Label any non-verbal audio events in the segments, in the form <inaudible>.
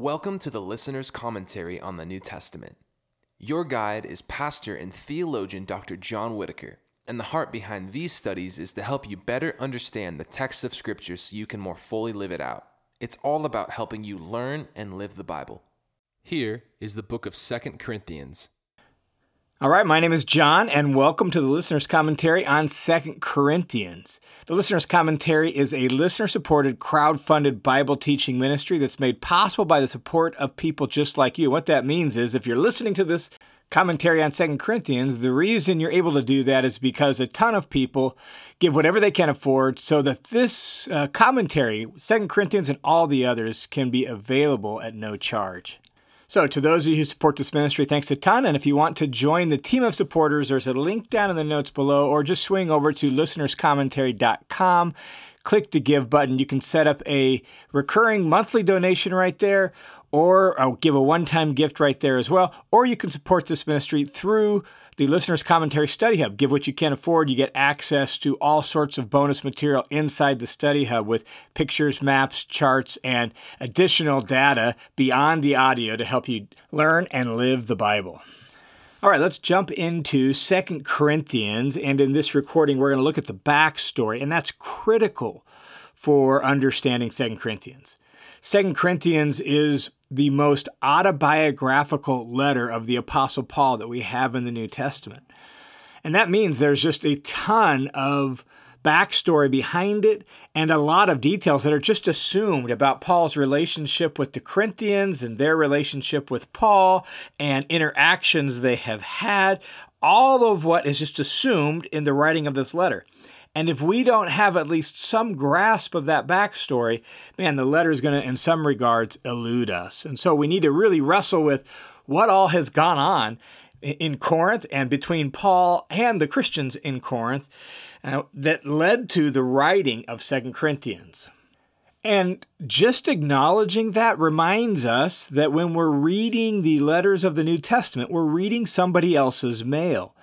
Welcome to the listener's commentary on the New Testament. Your guide is pastor and theologian Dr. John Whittaker, and the heart behind these studies is to help you better understand the text of Scripture so you can more fully live it out. It's all about helping you learn and live the Bible. Here is the book of Second Corinthians. All right, my name is John, and welcome to the listener's commentary on Second Corinthians. The listener's commentary is a listener supported, crowd funded Bible teaching ministry that's made possible by the support of people just like you. What that means is if you're listening to this commentary on Second Corinthians, the reason you're able to do that is because a ton of people give whatever they can afford so that this uh, commentary, Second Corinthians and all the others, can be available at no charge. So, to those of you who support this ministry, thanks a ton. And if you want to join the team of supporters, there's a link down in the notes below, or just swing over to listenerscommentary.com. Click the give button. You can set up a recurring monthly donation right there, or I'll give a one time gift right there as well. Or you can support this ministry through the Listener's Commentary Study Hub. Give what you can afford. You get access to all sorts of bonus material inside the Study Hub with pictures, maps, charts, and additional data beyond the audio to help you learn and live the Bible. All right, let's jump into Second Corinthians. And in this recording, we're going to look at the backstory, and that's critical for understanding Second Corinthians. Second Corinthians is the most autobiographical letter of the Apostle Paul that we have in the New Testament. And that means there's just a ton of backstory behind it and a lot of details that are just assumed about Paul's relationship with the Corinthians and their relationship with Paul and interactions they have had. All of what is just assumed in the writing of this letter. And if we don't have at least some grasp of that backstory, man, the letter is going to, in some regards, elude us. And so we need to really wrestle with what all has gone on in Corinth and between Paul and the Christians in Corinth uh, that led to the writing of Second Corinthians. And just acknowledging that reminds us that when we're reading the letters of the New Testament, we're reading somebody else's mail.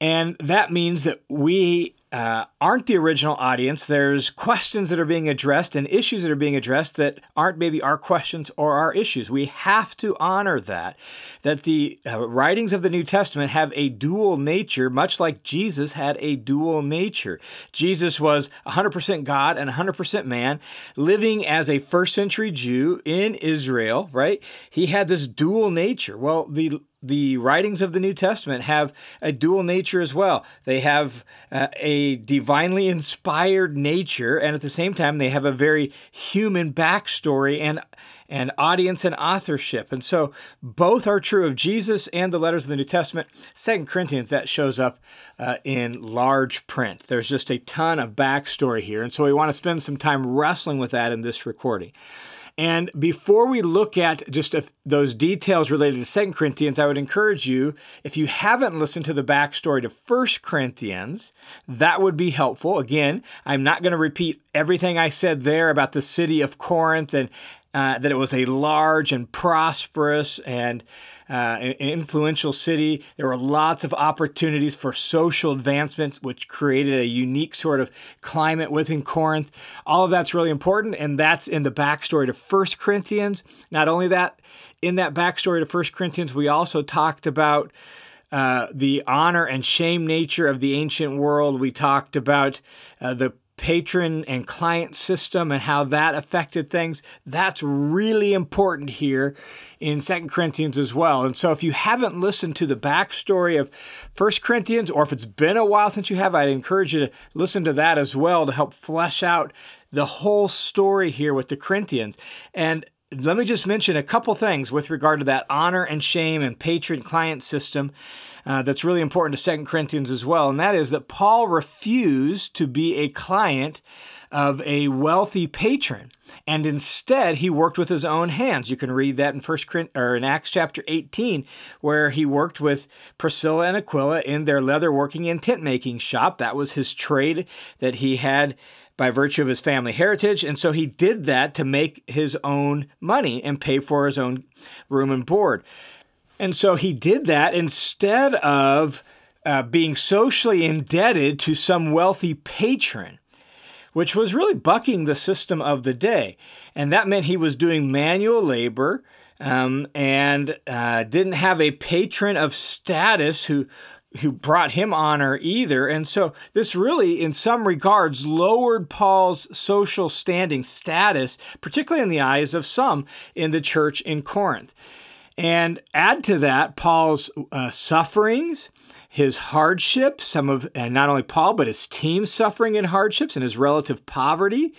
And that means that we uh, aren't the original audience. There's questions that are being addressed and issues that are being addressed that aren't maybe our questions or our issues. We have to honor that, that the uh, writings of the New Testament have a dual nature, much like Jesus had a dual nature. Jesus was 100% God and 100% man, living as a first century Jew in Israel, right? He had this dual nature. Well, the the writings of the New Testament have a dual nature as well. They have uh, a divinely inspired nature, and at the same time, they have a very human backstory and and audience and authorship. And so both are true of Jesus and the letters of the New Testament. Second Corinthians, that shows up uh, in large print. There's just a ton of backstory here. And so we want to spend some time wrestling with that in this recording. And before we look at just those details related to Second Corinthians, I would encourage you, if you haven't listened to the backstory to First Corinthians, that would be helpful. Again, I'm not going to repeat everything I said there about the city of Corinth and uh, that it was a large and prosperous and uh, influential city. There were lots of opportunities for social advancements, which created a unique sort of climate within Corinth. All of that's really important, and that's in the backstory to First Corinthians. Not only that, in that backstory to First Corinthians, we also talked about. Uh, the honor and shame nature of the ancient world. We talked about uh, the patron and client system and how that affected things. That's really important here in Second Corinthians as well. And so if you haven't listened to the backstory of First Corinthians, or if it's been a while since you have, I'd encourage you to listen to that as well to help flesh out the whole story here with the Corinthians. And let me just mention a couple things with regard to that honor and shame and patron client system uh, that's really important to Second Corinthians as well, and that is that Paul refused to be a client of a wealthy patron, and instead he worked with his own hands. You can read that in First or in Acts chapter 18, where he worked with Priscilla and Aquila in their leather working and tent making shop. That was his trade that he had by virtue of his family heritage. And so he did that to make his own money and pay for his own room and board. And so he did that instead of uh, being socially indebted to some wealthy patron, which was really bucking the system of the day. And that meant he was doing manual labor um, and uh, didn't have a patron of status who who brought him honor either. And so this really, in some regards, lowered Paul's social standing status, particularly in the eyes of some in the church in Corinth. And add to that Paul's uh, sufferings, his hardships, some of, and not only Paul, but his team suffering and hardships and his relative poverty.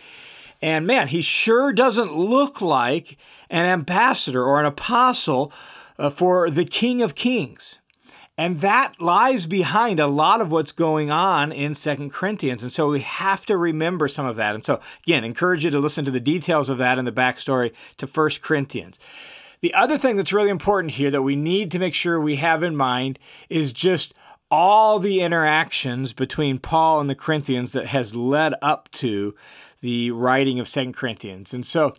And man, he sure doesn't look like an ambassador or an apostle uh, for the King of Kings. And that lies behind a lot of what's going on in Second Corinthians. And so we have to remember some of that. And so, again, encourage you to listen to the details of that in the backstory to First Corinthians. The other thing that's really important here that we need to make sure we have in mind is just all the interactions between Paul and the Corinthians that has led up to the writing of Second Corinthians. And so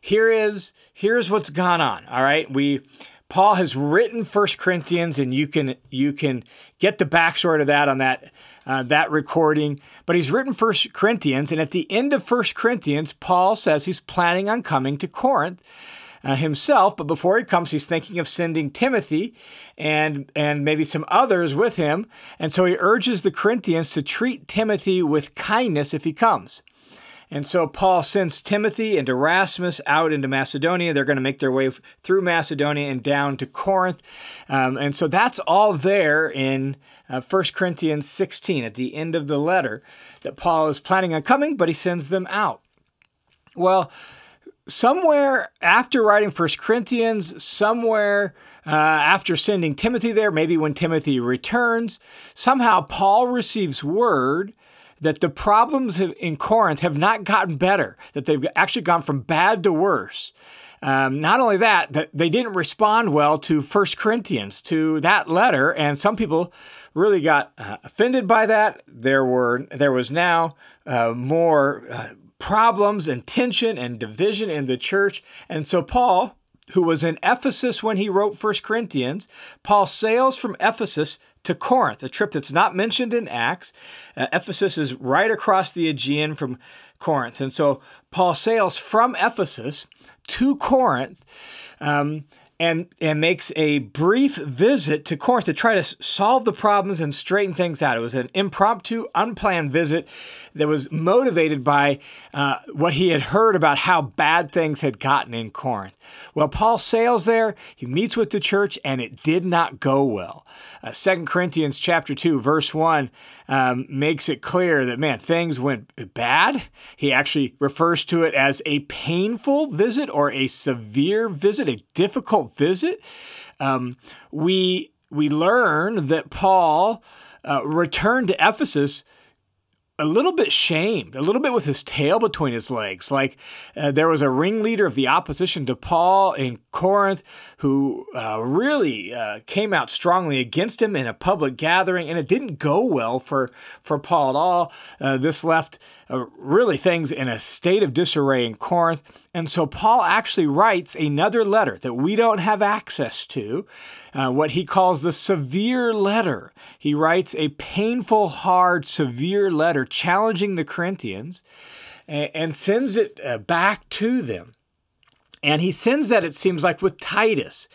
here is here's what's gone on. All right. We Paul has written First Corinthians, and you can you can get the backstory to that on that uh, that recording. But he's written First Corinthians, and at the end of First Corinthians, Paul says he's planning on coming to Corinth uh, himself. But before he comes, he's thinking of sending Timothy and and maybe some others with him. And so he urges the Corinthians to treat Timothy with kindness if he comes. And so Paul sends Timothy and Erastus out into Macedonia. They're going to make their way through Macedonia and down to Corinth. Um, and so that's all there in uh, 1 Corinthians 16 at the end of the letter that Paul is planning on coming, but he sends them out. Well, somewhere after writing First Corinthians, somewhere uh, after sending Timothy there, maybe when Timothy returns, somehow Paul receives word that the problems in Corinth have not gotten better, that they've actually gone from bad to worse. Um, not only that, that they didn't respond well to First Corinthians, to that letter, and some people really got uh, offended by that. There were there was now uh, more uh, problems and tension and division in the church. And so Paul, who was in Ephesus when he wrote First Corinthians, Paul sails from Ephesus to Corinth, a trip that's not mentioned in Acts. Uh, Ephesus is right across the Aegean from Corinth. And so Paul sails from Ephesus to Corinth. Um, and, and makes a brief visit to Corinth to try to solve the problems and straighten things out. It was an impromptu, unplanned visit that was motivated by uh, what he had heard about how bad things had gotten in Corinth. Well, Paul sails there, he meets with the church, and it did not go well. Uh, 2 Corinthians chapter 2, verse 1 um, makes it clear that, man, things went bad. He actually refers to it as a painful visit or a severe visit, a difficult visit. Um, we, we learn that Paul uh, returned to Ephesus a little bit shamed, a little bit with his tail between his legs. Like uh, there was a ringleader of the opposition to Paul in Corinth who uh, really uh, came out strongly against him in a public gathering, and it didn't go well for, for Paul at all. Uh, this left uh, really things in a state of disarray in Corinth. And so Paul actually writes another letter that we don't have access to, uh, what he calls the severe letter. He writes a painful, hard, severe letter challenging the Corinthians and, and sends it uh, back to them. And he sends that, it seems like, with Titus.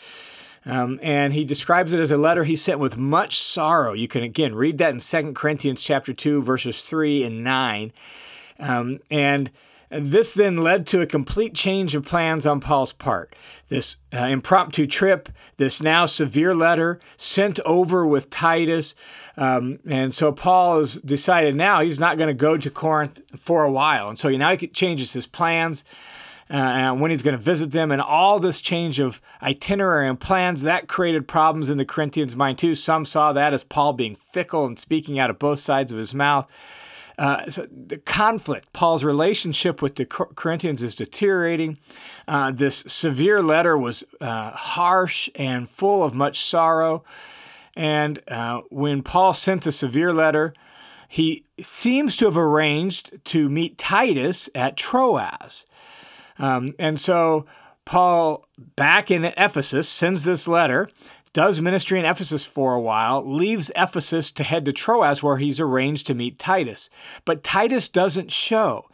Um, and he describes it as a letter he sent with much sorrow. You can again read that in 2 Corinthians chapter 2, verses 3 and 9. Um, and this then led to a complete change of plans on Paul's part. This uh, impromptu trip, this now severe letter sent over with Titus. Um, and so Paul has decided now he's not going to go to Corinth for a while. And so he now changes his plans. Uh, and when he's going to visit them, and all this change of itinerary and plans that created problems in the Corinthians' mind too. Some saw that as Paul being fickle and speaking out of both sides of his mouth. Uh, so the conflict, Paul's relationship with the Corinthians is deteriorating. Uh, this severe letter was uh, harsh and full of much sorrow. And uh, when Paul sent the severe letter, he seems to have arranged to meet Titus at Troas. Um, and so Paul, back in Ephesus, sends this letter does ministry in Ephesus for a while, leaves Ephesus to head to Troas where he's arranged to meet Titus. But Titus doesn't show.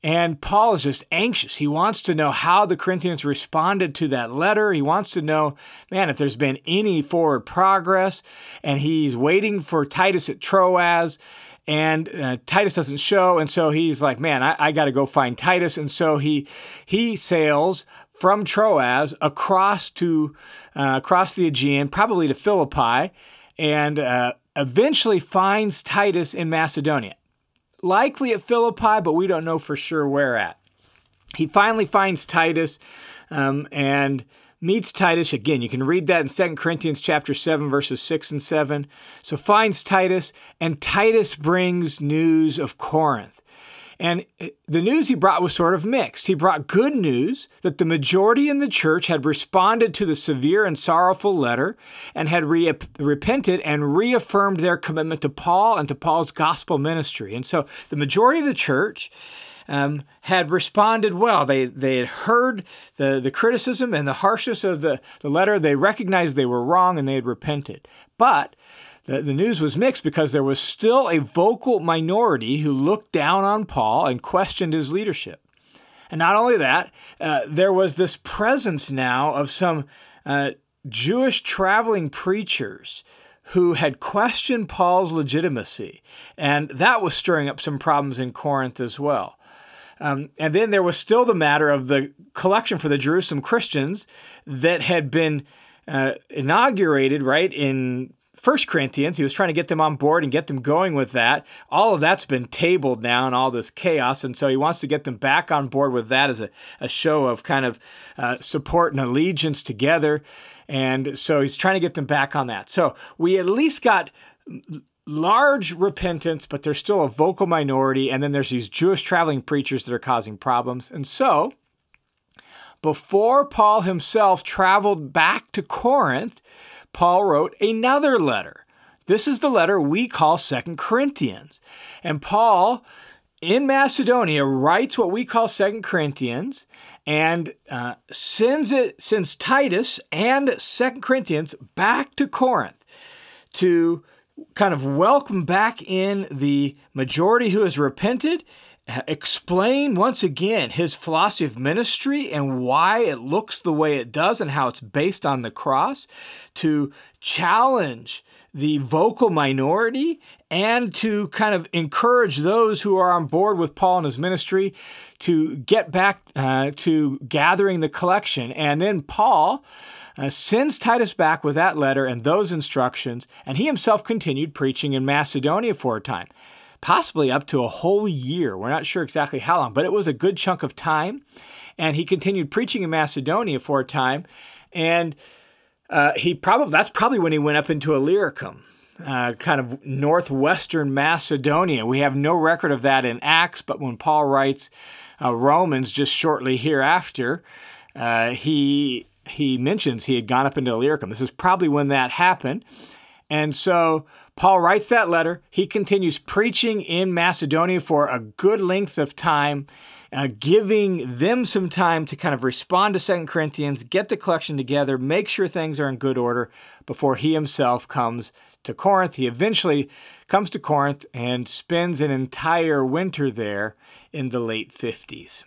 And Paul is just anxious. He wants to know how the Corinthians responded to that letter. He wants to know, man, if there's been any forward progress. And he's waiting for Titus at Troas. And uh, Titus doesn't show, and so he's like, "Man, I, I got to go find Titus." And so he he sails from Troas across to uh, across the Aegean, probably to Philippi, and uh, eventually finds Titus in Macedonia likely at Philippi, but we don't know for sure where at. He finally finds Titus um, and meets Titus. Again, you can read that in 2 Corinthians chapter 7, verses 6 and 7. So finds Titus, and Titus brings news of Corinth. And the news he brought was sort of mixed. He brought good news that the majority in the church had responded to the severe and sorrowful letter and had re- repented and reaffirmed their commitment to Paul and to Paul's gospel ministry. And so the majority of the church um, had responded well. They, they had heard the, the criticism and the harshness of the, the letter. They recognized they were wrong and they had repented. But the, the news was mixed because there was still a vocal minority who looked down on Paul and questioned his leadership. And not only that, uh, there was this presence now of some uh, Jewish traveling preachers who had questioned Paul's legitimacy. And that was stirring up some problems in Corinth as well. Um, and then there was still the matter of the collection for the Jerusalem Christians that had been uh, inaugurated, right, in First Corinthians. He was trying to get them on board and get them going with that. All of that's been tabled now and all this chaos. And so he wants to get them back on board with that as a, a show of kind of uh, support and allegiance together. And so he's trying to get them back on that. So we at least got large repentance, but there's still a vocal minority. And then there's these Jewish traveling preachers that are causing problems. And so before Paul himself traveled back to Corinth, Paul wrote another letter. This is the letter we call Second Corinthians. And Paul in Macedonia writes what we call Second Corinthians and uh, sends it sends Titus and Second Corinthians back to Corinth to kind of welcome back in the majority who has repented explain once again his philosophy of ministry and why it looks the way it does and how it's based on the cross, to challenge the vocal minority and to kind of encourage those who are on board with Paul and his ministry to get back uh, to gathering the collection. And then Paul. Uh, sends Titus back with that letter and those instructions, and he himself continued preaching in Macedonia for a time possibly up to a whole year. We're not sure exactly how long, but it was a good chunk of time. And he continued preaching in Macedonia for a time. And uh, he probably that's probably when he went up into Illyricum, uh, kind of northwestern Macedonia. We have no record of that in Acts, but when Paul writes uh, Romans just shortly hereafter, uh, he he mentions he had gone up into Illyricum. This is probably when that happened, and so Paul writes that letter. He continues preaching in Macedonia for a good length of time, uh, giving them some time to kind of respond to Second Corinthians, get the collection together, make sure things are in good order before he himself comes to Corinth. He eventually comes to Corinth and spends an entire winter there in the late 50s.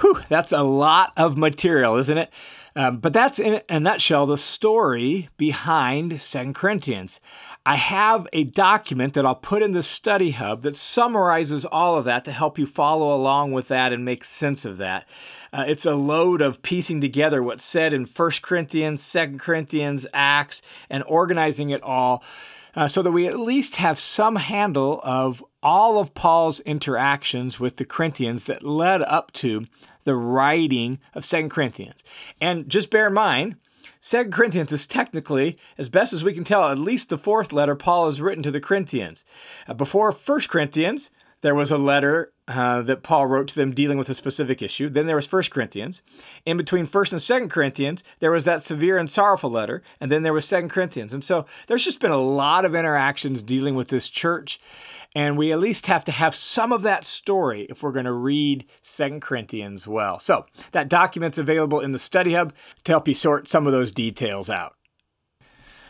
Whew, that's a lot of material, isn't it? Um, but that's in a nutshell the story behind Second Corinthians. I have a document that I'll put in the study hub that summarizes all of that to help you follow along with that and make sense of that. Uh, it's a load of piecing together what's said in 1 Corinthians, 2 Corinthians, Acts, and organizing it all uh, so that we at least have some handle of all of Paul's interactions with the Corinthians that led up to the writing of 2 Corinthians. And just bear in mind, Second Corinthians is technically, as best as we can tell, at least the fourth letter Paul has written to the Corinthians. Uh, before First Corinthians, there was a letter uh, that Paul wrote to them dealing with a specific issue. Then there was First Corinthians. In between First and Second Corinthians, there was that severe and sorrowful letter, and then there was Second Corinthians. And so there's just been a lot of interactions dealing with this church. And we at least have to have some of that story if we're going to read Second Corinthians well. So that document's available in the Study Hub to help you sort some of those details out.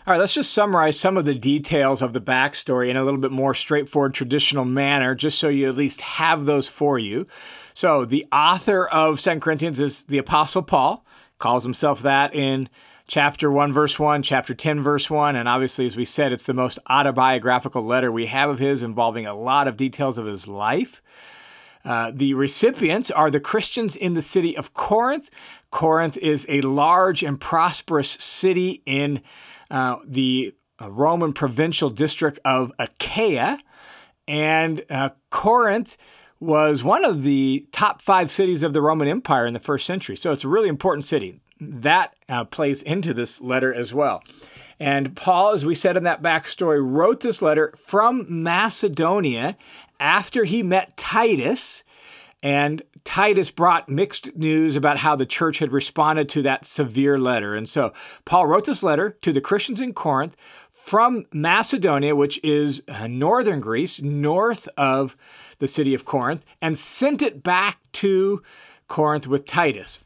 All right, let's just summarize some of the details of the backstory in a little bit more straightforward, traditional manner, just so you at least have those for you. So, the author of Second Corinthians is the Apostle Paul, calls himself that in chapter 1, verse 1, chapter 10, verse 1. And obviously, as we said, it's the most autobiographical letter we have of his, involving a lot of details of his life. Uh, the recipients are the Christians in the city of Corinth. Corinth is a large and prosperous city in uh, the uh, Roman provincial district of Achaia. And uh, Corinth was one of the top five cities of the Roman Empire in the first century. So it's a really important city. That uh, plays into this letter as well. And Paul, as we said in that backstory, wrote this letter from Macedonia after he met Titus. And Titus brought mixed news about how the church had responded to that severe letter. And so Paul wrote this letter to the Christians in Corinth from Macedonia, which is uh, northern Greece, north of the city of Corinth, and sent it back to Corinth with Titus.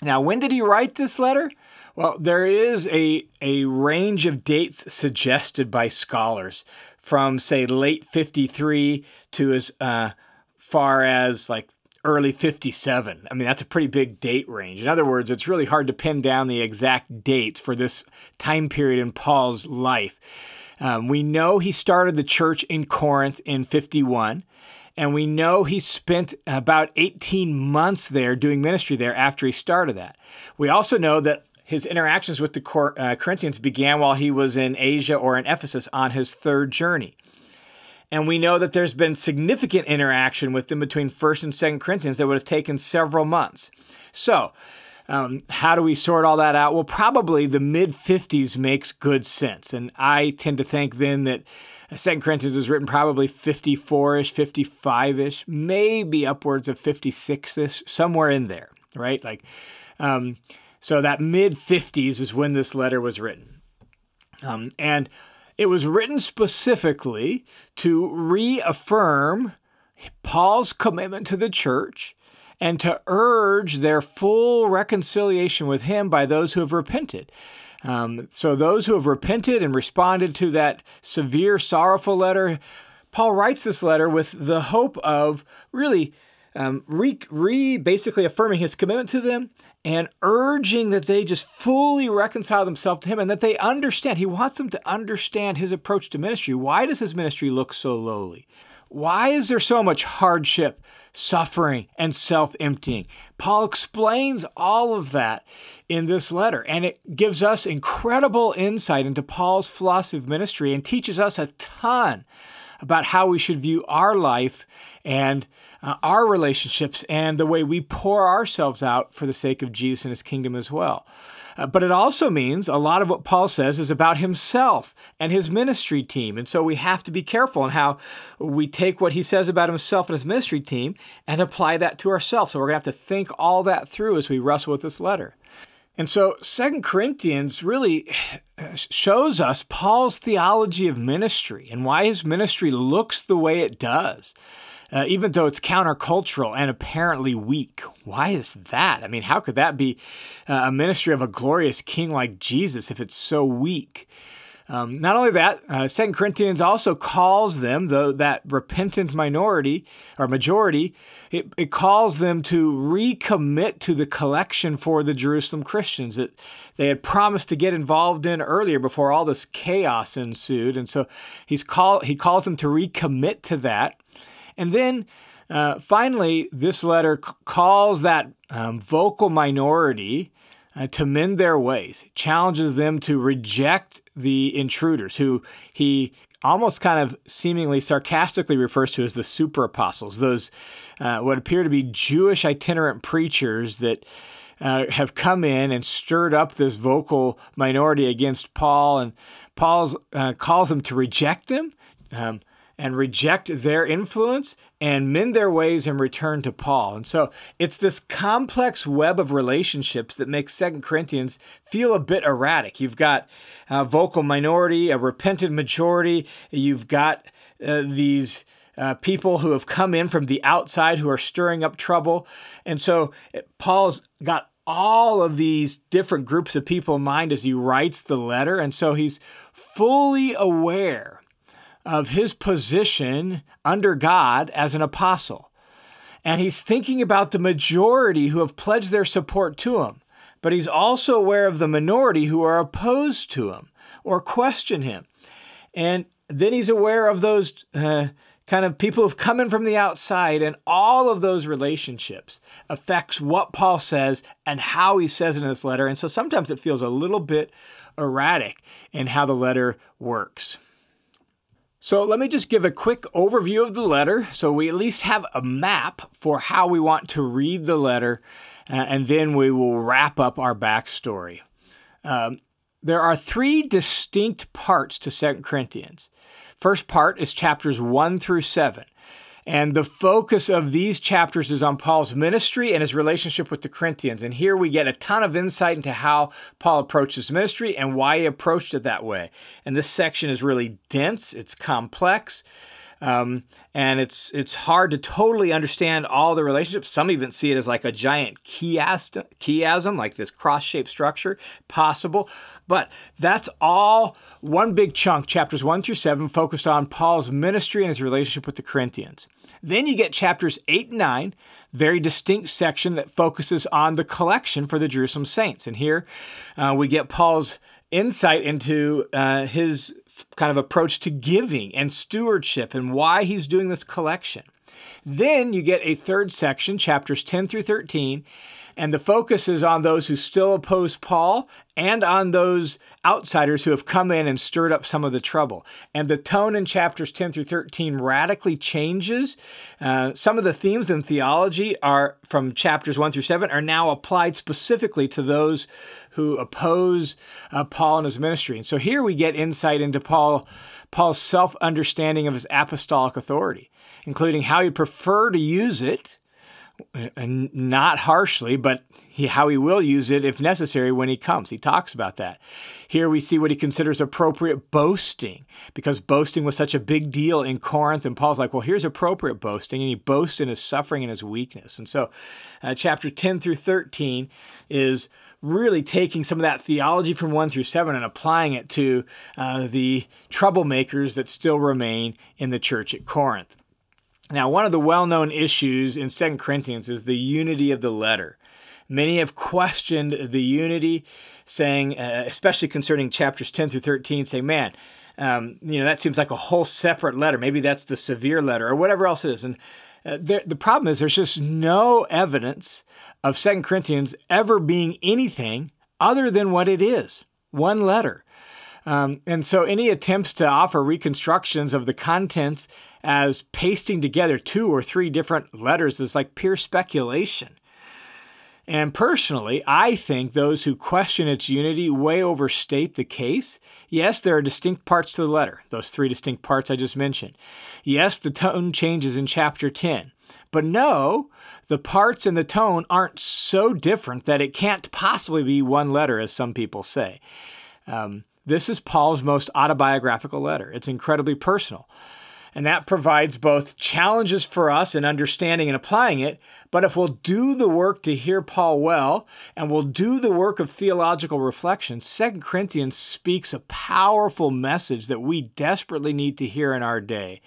Now, when did he write this letter? Well, there is a, a range of dates suggested by scholars from, say, late 53 to as uh, far as like early 57. I mean, that's a pretty big date range. In other words, it's really hard to pin down the exact dates for this time period in Paul's life. Um, we know he started the church in Corinth in 51, and we know he spent about 18 months there doing ministry there after he started that. We also know that his interactions with the uh, Corinthians began while he was in Asia or in Ephesus on his third journey. And we know that there's been significant interaction with them between 1st and 2nd Corinthians that would have taken several months. So, um, how do we sort all that out? Well, probably the mid 50s makes good sense. And I tend to think then that Second Corinthians was written probably 54 ish, 55 ish, maybe upwards of 56 ish, somewhere in there, right? Like, um, so that mid 50s is when this letter was written. Um, and it was written specifically to reaffirm Paul's commitment to the church and to urge their full reconciliation with him by those who have repented. Um, so, those who have repented and responded to that severe, sorrowful letter, Paul writes this letter with the hope of really um, re, re basically affirming his commitment to them and urging that they just fully reconcile themselves to him and that they understand. He wants them to understand his approach to ministry. Why does his ministry look so lowly? Why is there so much hardship, suffering, and self emptying? Paul explains all of that in this letter, and it gives us incredible insight into Paul's philosophy of ministry and teaches us a ton about how we should view our life and uh, our relationships and the way we pour ourselves out for the sake of Jesus and his kingdom as well. Uh, but it also means a lot of what Paul says is about himself and his ministry team. And so we have to be careful in how we take what he says about himself and his ministry team and apply that to ourselves. So we're going to have to think all that through as we wrestle with this letter. And so Second Corinthians really <sighs> shows us Paul's theology of ministry and why his ministry looks the way it does uh, even though it's countercultural and apparently weak. Why is that? I mean, how could that be uh, a ministry of a glorious king like Jesus if it's so weak? Um, not only that, uh, Second Corinthians also calls them, though that repentant minority or majority, it, it calls them to recommit to the collection for the Jerusalem Christians that they had promised to get involved in earlier before all this chaos ensued. And so he's call, he calls them to recommit to that. And then uh, finally, this letter c- calls that um, vocal minority uh, to mend their ways, challenges them to reject the intruders who he almost kind of seemingly sarcastically refers to as the super apostles, those uh, what appear to be Jewish itinerant preachers that uh, have come in and stirred up this vocal minority against Paul. And Paul uh, calls them to reject them. Um, and reject their influence and mend their ways and return to Paul. And so it's this complex web of relationships that makes Second Corinthians feel a bit erratic. You've got a vocal minority, a repentant majority, you've got uh, these uh, people who have come in from the outside who are stirring up trouble. And so Paul's got all of these different groups of people in mind as he writes the letter. And so he's fully aware of his position under God as an apostle. And he's thinking about the majority who have pledged their support to him. But he's also aware of the minority who are opposed to him or question him. And then he's aware of those uh, kind of people who've come in from the outside, and all of those relationships affects what Paul says and how he says it in this letter. And so sometimes it feels a little bit erratic in how the letter works. So let me just give a quick overview of the letter so we at least have a map for how we want to read the letter, uh, and then we will wrap up our backstory. Um, there are three distinct parts to Second Corinthians. First part is chapters 1 through 7. And the focus of these chapters is on Paul's ministry and his relationship with the Corinthians. And here we get a ton of insight into how Paul approached his ministry and why he approached it that way. And this section is really dense, it's complex. Um, and it's it's hard to totally understand all the relationships. Some even see it as like a giant chiasm, chiasm like this cross-shaped structure, possible. But that's all one big chunk, chapters 1 through 7, focused on Paul's ministry and his relationship with the Corinthians. Then you get chapters 8 and 9, very distinct section that focuses on the collection for the Jerusalem saints. And here uh, we get Paul's insight into uh, his kind of approach to giving and stewardship and why he's doing this collection. Then you get a third section, chapters 10 through 13, and the focus is on those who still oppose Paul and on those outsiders who have come in and stirred up some of the trouble. And the tone in chapters 10 through 13 radically changes. Uh, some of the themes in theology are from chapters 1 through 7 are now applied specifically to those who oppose uh, Paul and his ministry. And so here we get insight into Paul Paul's self-understanding of his apostolic authority, including how he prefer to use it and not harshly, but he, how he will use it if necessary when he comes. He talks about that. Here we see what he considers appropriate boasting, because boasting was such a big deal in Corinth. And Paul's like, well, here's appropriate boasting. And he boasts in his suffering and his weakness. And so, uh, chapter 10 through 13 is really taking some of that theology from 1 through 7 and applying it to uh, the troublemakers that still remain in the church at Corinth. Now, one of the well known issues in Second Corinthians is the unity of the letter. Many have questioned the unity, saying, uh, especially concerning chapters 10 through 13, saying, man, um, you know, that seems like a whole separate letter. Maybe that's the severe letter or whatever else it is. And uh, there, the problem is there's just no evidence of Second Corinthians ever being anything other than what it is one letter. Um, and so any attempts to offer reconstructions of the contents as pasting together two or three different letters is like pure speculation. And personally, I think those who question its unity way overstate the case. Yes, there are distinct parts to the letter, those three distinct parts I just mentioned. Yes, the tone changes in chapter 10. But no, the parts and the tone aren't so different that it can't possibly be one letter, as some people say. Um, this is Paul's most autobiographical letter. It's incredibly personal. And that provides both challenges for us in understanding and applying it. But if we'll do the work to hear Paul well and we'll do the work of theological reflection, Second Corinthians speaks a powerful message that we desperately need to hear in our day.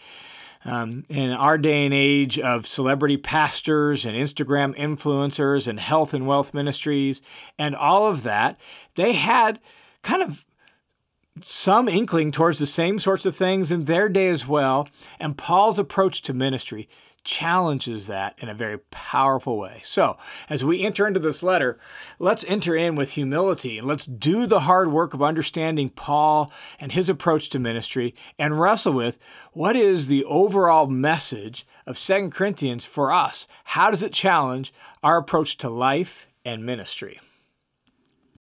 Um, in our day and age of celebrity pastors and Instagram influencers and health and wealth ministries and all of that, they had kind of some inkling towards the same sorts of things in their day as well. And Paul's approach to ministry challenges that in a very powerful way. So, as we enter into this letter, let's enter in with humility and let's do the hard work of understanding Paul and his approach to ministry and wrestle with what is the overall message of Second Corinthians for us? How does it challenge our approach to life and ministry?